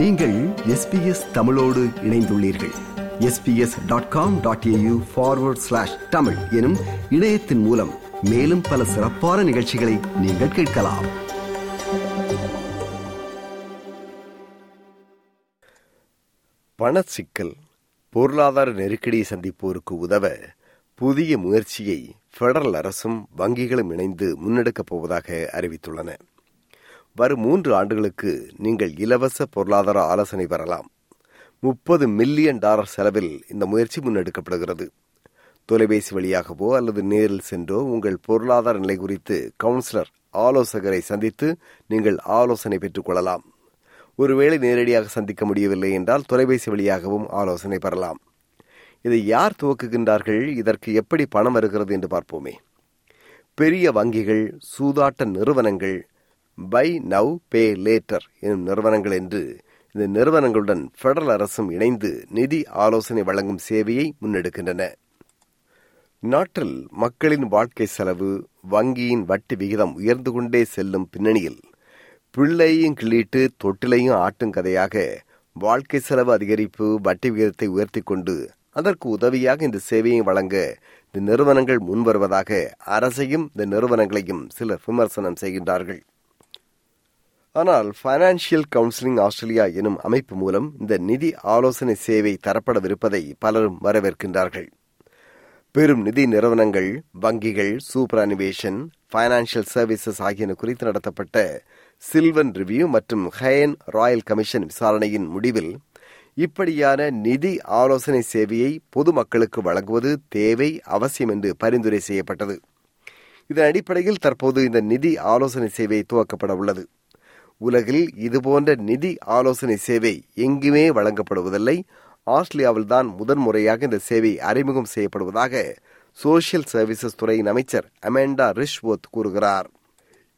நீங்கள் எஸ்பிஎஸ் தமிழோடு இணைந்துள்ளீர்கள். SBS dot com dot AU forward slash Tamil எனும் இணையத்தின் மூலம் மேலும் பல சிறப்பான நிகழ்ச்சிகளை நீங்கள் கேட்கலாம். பணச்சிக்கல் பொருளாதார நெருக்கடியை சந்திப்போருக்கு உதவ புதிய முயற்சியை பெடரல் அரசும் வங்கிகளும் இணைந்து முன்னெடுக்கப் போவதாக அறிவித்துள்ளன. வரும் மூன்று ஆண்டுகளுக்கு நீங்கள் இலவச பொருளாதார ஆலோசனை பெறலாம். முப்பது மில்லியன் டாலர் செலவில் இந்த முயற்சி முன்னெடுக்கப்படுகிறது. தொலைபேசி வழியாகவோ அல்லது நேரில் சென்றோ உங்கள் பொருளாதார நிலை குறித்து கவுன்சிலர் ஆலோசகரை சந்தித்து நீங்கள் ஆலோசனை பெற்றுக் கொள்ளலாம். ஒருவேளை நேரடியாக சந்திக்க முடியவில்லை என்றால் தொலைபேசி வழியாகவும் ஆலோசனை பெறலாம். இதை யார் துவக்குகின்றார்கள்? இதற்கு எப்படி பணம் வருகிறது என்று பார்ப்போமே. பெரிய வங்கிகள் சூதாட்ட நிறுவனங்கள் பை நவ் பே லேட்டர் எனும் நிறுவனங்கள் என்று இந்த நிறுவனங்களுடன் பெடரல் அரசும் இணைந்து நிதி ஆலோசனை வழங்கும் சேவையை முன்னெடுக்கின்றன. நாட்டில் மக்களின் வாழ்க்கை செலவு வங்கியின் வட்டி விகிதம் உயர்ந்து கொண்டே செல்லும் பின்னணியில் பிள்ளையும் கிள்ளிட்டு தொட்டிலையும் ஆட்டும் கதையாக வாழ்க்கை செலவு அதிகரிப்பு வட்டி விகிதத்தை உயர்த்தி கொண்டு அதற்கு உதவியாக இந்த சேவையை வழங்க இந்த நிறுவனங்கள் முன்வருவதாக அரசையும் இந்த நிறுவனங்களையும் சிலர் விமர்சனம் செய்கின்றார்கள். ஆனால் பைனான்சியல் கவுன்சிலிங் ஆஸ்திரேலியா எனும் அமைப்பு மூலம் இந்த நிதி ஆலோசனை சேவை தரப்படவிருப்பதை பலரும் வரவேற்கின்றார்கள். பெரும் நிதி நிறுவனங்கள் வங்கிகள் சூப்பர் அனிவேஷன் பைனான்சியல் சர்வீசஸ் ஆகியன குறித்து நடத்தப்பட்ட சில்வன் ரிவ்யூ மற்றும் ஹயன் ராயல் கமிஷன் விசாரணையின் முடிவில் இப்படியான நிதி ஆலோசனை சேவையை பொதுமக்களுக்கு வழங்குவது தேவை அவசியம் என்று பரிந்துரை செய்யப்பட்டது. இதன் அடிப்படையில் தற்போது இந்த நிதி ஆலோசனை சேவை துவக்கப்பட உள்ளது. உலகில் இதுபோன்ற நிதி ஆலோசனை சேவை எங்குமே வழங்கப்படுவதில்லை. ஆஸ்திரேலியாவில் தான் முதன்முறையாக இந்த சேவை அறிமுகம் செய்யப்படுவதாக சோசியல் சர்வீசஸ் துறையின் அமைச்சர் அமெண்டா ரிஷ்வோத் கூறுகிறார்.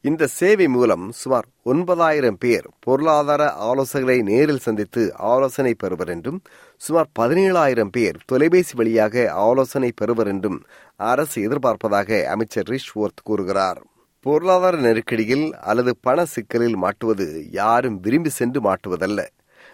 இந்த சேவை மூலம் சுமார் ஒன்பதாயிரம் பேர் பொருளாதார ஆலோசகரை நேரில் சந்தித்து ஆலோசனை பெறுவர் என்றும் சுமார் பதினேழாயிரம் பேர் தொலைபேசி வழியாக ஆலோசனை பெறுவர் என்றும் அரசு எதிர்பார்ப்பதாக அமைச்சர் ரிஷ்வோர்த் கூறுகிறார். பொருளாதார நெருக்கடியில் அல்லது பண சிக்கலில் மாட்டுவது யாரும் விரும்பி சென்று மாட்டுவதல்ல.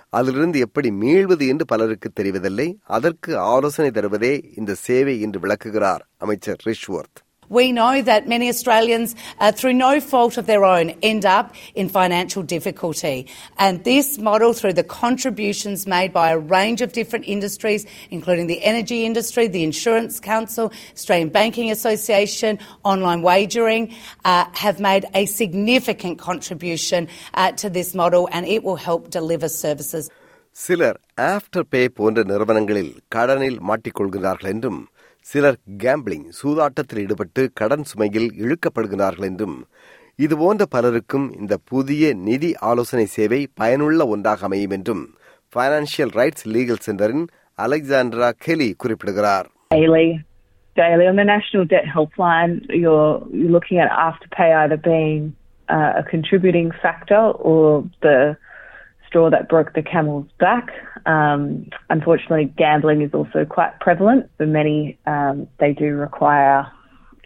அதிலிருந்து எப்படி மீள்வது என்று பலருக்கு தெரிவதில்லை. அதற்கு ஆலோசனை தருவதே இந்த சேவை என்று விளக்குகிறார் அமைச்சர் Rishworth. We know that many Australians, uh, through no fault of their own, end up in financial difficulty. And this model, through the contributions made by a range of different industries, including the energy industry, the Insurance Council, Australian Banking Association, online wagering, uh, have made a significant contribution uh, to this model and it will help deliver services. சிலர் Afterpay போன்ற நிறுவனங்களில் கடனில் மாட்டிக்கொள்கிறார்கள் என்றும் சிலர் gambling சூதாட்டத்தில் ஈடுபட்டு கடன் சுமையில் இழுக்கப்படுகிறார்கள் என்றும் இதுபோன்ற பலருக்கும் இந்த புதிய நிதி ஆலோசனை சேவை பயனுள்ள ஒன்றாக அமையும் என்றும் பைனான்சியல் ரைட்ஸ் லீகல் சென்டரின் அலெக்சாண்ட்ரா கெலி குறிப்பிடுகிறார் daily. Daily on the National Debt Helpline, you're you're looking at afterpay either being uh, a contributing factor or the straw that broke the camel's back. Um, unfortunately, gambling is also quite prevalent. For many, um, they do require,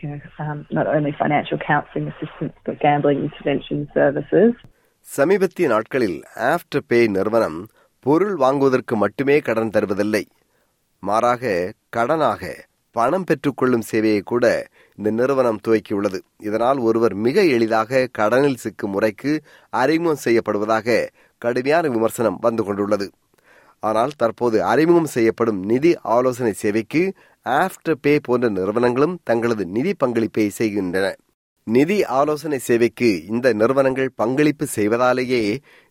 you know, um, not only financial counselling assistance but gambling intervention services. சமீபத்திய நாட்களில் after பே நிறுவனம் பொருள் வாங்குவதற்கு மட்டுமே கடன் தருவதில்லை மாறாக கடனாக பணம் பெற்றுக்கொள்ளும் சேவையை கூட இந்த நிறுவனம் துவக்கியுள்ளது இதனால் ஒருவர் மிக எளிதாக கடனில் சிக்கும் முறைக்கு அறிமுகம் செய்யப்படுவதாக கடுமையான விமர்சனம் வந்து கொண்டுள்ளது. ஆனால் தற்போது அறிமுகம் செய்யப்படும் நிதி ஆலோசனை சேவைக்கு ஆஃப்டர் பே போன்ற நிறுவனங்களும் தங்களது நிதி பங்களிப்பை செய்கின்றன. நிதி ஆலோசனை சேவைக்கு இந்த நிறுவனங்கள் பங்களிப்பு செய்வதாலேயே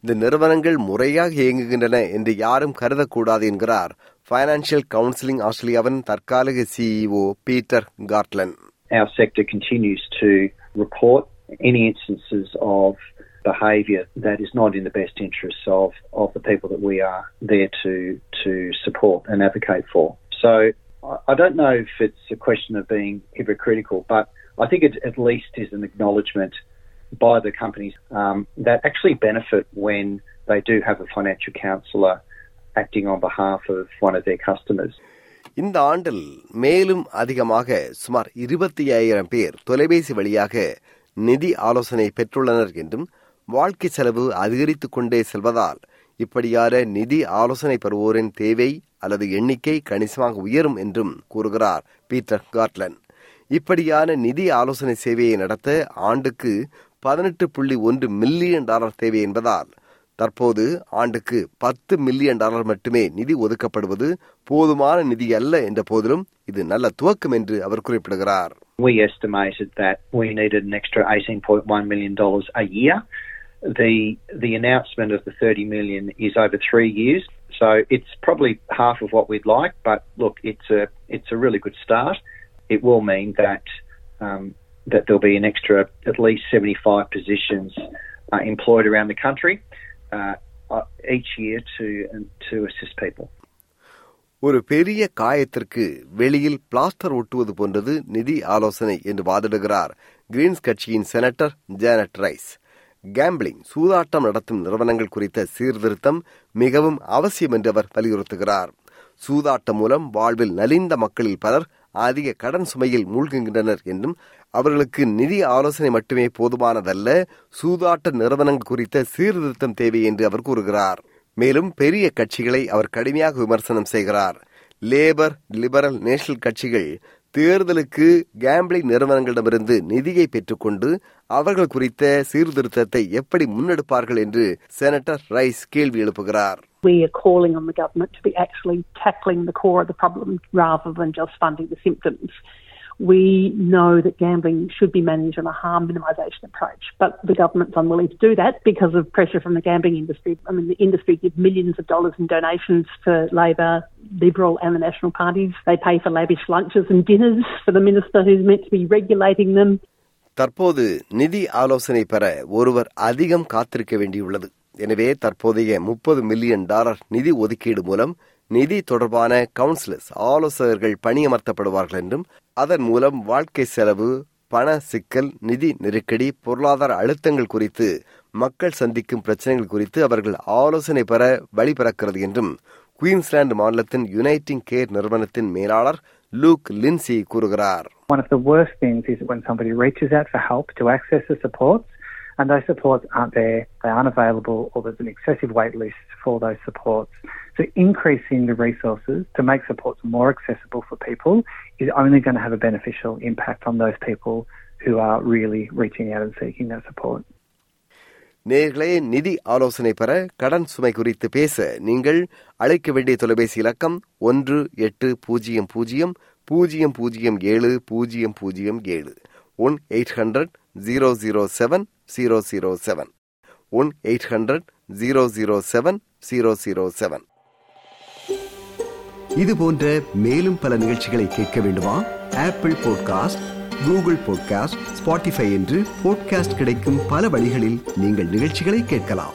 இந்த நிறுவனங்கள் முறையாக இயங்குகின்றன என்று யாரும் கருதக்கூடாது என்கிறார் பைனான்சியல் கவுன்சிலிங் ஆஸ்திரேலியாவின் தற்காலிக CEO Peter Gartlan Our sector continues to report any instances of behaviour that is not in the best interests of, of the people that we are there to to support and advocate for. So I I don't know if it's a question of being hypocritical, but I think it at least is an acknowledgement by the companies um, that actually benefit when they do have a financial counsellor acting on behalf of one of their customers. இந்த ஆண்டில் மேலும் அதிகமாக சுமார் இருபத்தி ஐயாயிரம் பேர் தொலைபேசி வழியாக நிதி ஆலோசனை பெற்றுள்ளனர் என்றும் வாழ்க்கை செலவு அதிகரித்துக் கொண்டே செல்வதால் இப்படியான நிதி ஆலோசனை பெறுவோரின் தேவை அல்லது எண்ணிக்கை கணிசமாக உயரும் என்றும் கூறுகிறார் பீட்டர் காட்லன் இப்படியான நிதி ஆலோசனை சேவையை நடத்த ஆண்டுக்கு பதினெட்டு புள்ளி ஒன்று மில்லியன் டாலர் தேவை என்பதால் தற்போது ஆண்டுக்கு பத்து மில்லியன் டாலர் மட்டுமே நிதி ஒதுக்கப்படுவது போதுமான நிதி அல்ல என்ற போதிலும் இது நல்ல துவக்கம் என்று அவர் குறிப்பிடுகிறார் We estimated that we needed an extra $18.1 million a year. The, the announcement of the 30 million is over three years, so it's probably half of what we'd like, but look, it's a, it's a really good start. It will mean that, um, that there'll be an extra at least 75 positions uh, employed around the country uh, each year to, to assist people. ஒரு பெரிய காயத்திற்கு வெளியில் plaster ஒட்டுவது போன்றது நிதி ஆலோசனை என்று வாதிடுகிறார் Greens கட்சியின் senator Janet Rice gambling சூதாட்டம் நடத்தும் நிறுவனங்கள் குறித்த சீர்திருத்தம் மிகவும் அவசியம் என்று அவர் வலியுறுத்துகிறார். சூதாட்டம் மூலம் வாழ்வில் நலிந்த மக்களில் பலர் அதிக கடன் சுமையில் மூழ்குகின்றனர் என்றும் அவர்களுக்கு நிதி ஆலோசனை மட்டுமே போதுமானதல்ல சூதாட்ட நிறுவனங்கள் குறித்த சீர்திருத்தம் தேவை என்று அவர் கூறுகிறார். மேலும் பெரிய கட்சிகளை அவர் கடுமையாக விமர்சனம் செய்கிறார். லேபர் லிபரல் நேஷனல் கட்சிகள் தேர்தலுக்கு கேம்பிளிங் நிறுவனங்களிடமிருந்து நிதியை பெற்றுக்கொண்டு அவர்கள் குறித்த சீர்திருத்தத்தை எப்படி முன்னெடுப்பார்கள் என்று செனட்டர் ரைஸ் கேள்வி எழுப்புகிறார் We are calling on the government to be actually tackling the core of the problem rather than just funding the symptoms. We know that gambling should be managed on a harm minimisation approach, but the government's unwilling to do that because of pressure from the gambling industry. I mean, the industry gives millions of dollars in donations for Labor, Liberal, and the National parties. They pay for lavish lunches and dinners for the minister who's meant to be regulating them. தற்போது நிதி ஆலோசனை பெற ஒருவர் அதிகம் காத்திருக்க வேண்டியுள்ளது எனவே தற்போதைய முப்பது மில்லியன் டாலர் நிதி ஒதுக்கீடு மூலம் நிதி தொடர்பான கவுன்சிலர்ஸ் ஆலோசகர்கள் பணியமர்த்தப்படுவார்கள் என்றும் அதன் மூலம் வாழ்க்கை செலவு பண சிக்கல் நிதி நெருக்கடி பொருளாதார அழுத்தங்கள் குறித்து மக்கள் சந்திக்கும் பிரச்சனைகள் குறித்து அவர்கள் ஆலோசனை பெற வழிபிறக்கிறது என்றும் குயின்ஸ்லாந்து மாநிலத்தின் யுனைட்டிங் கேர் நிறுவனத்தின் மேலாளர் லூக் லின்சி கூறுகிறார். One of the worst things is when somebody reaches out for help to access the supports and those supports aren't there, they aren't available, or there's an excessive wait list for those supports. So increasing the resources to make supports more accessible for people is only going to have a beneficial impact on those people who are really reaching out and seeking that support. நேர்களே நிதி ஆலோசனை பெற கடன் சுமை குறித்து பேச நீங்கள் அழைக்க வேண்டிய தொலைபேசி இலக்கம் ஒன்று எட்டு பூஜ்ஜியம் பூஜ்ஜியம் பூஜ்ஜியம் பூஜ்ஜியம் ஏழு பூஜ்ஜியம் பூஜ்ஜியம் ஏழு one eight hundred zero zero seven zero zero seven one eight hundred zero zero seven zero zero seven இது போன்ற மேலும் பல நிகழ்ச்சிகளை கேட்க வேண்டுமா? Apple podcast Google podcast Spotify என்று பாட்காஸ்ட் கிடைக்கும் பல வழிகளில் நீங்கள் நிகழ்ச்சிகளை கேட்கலாம்.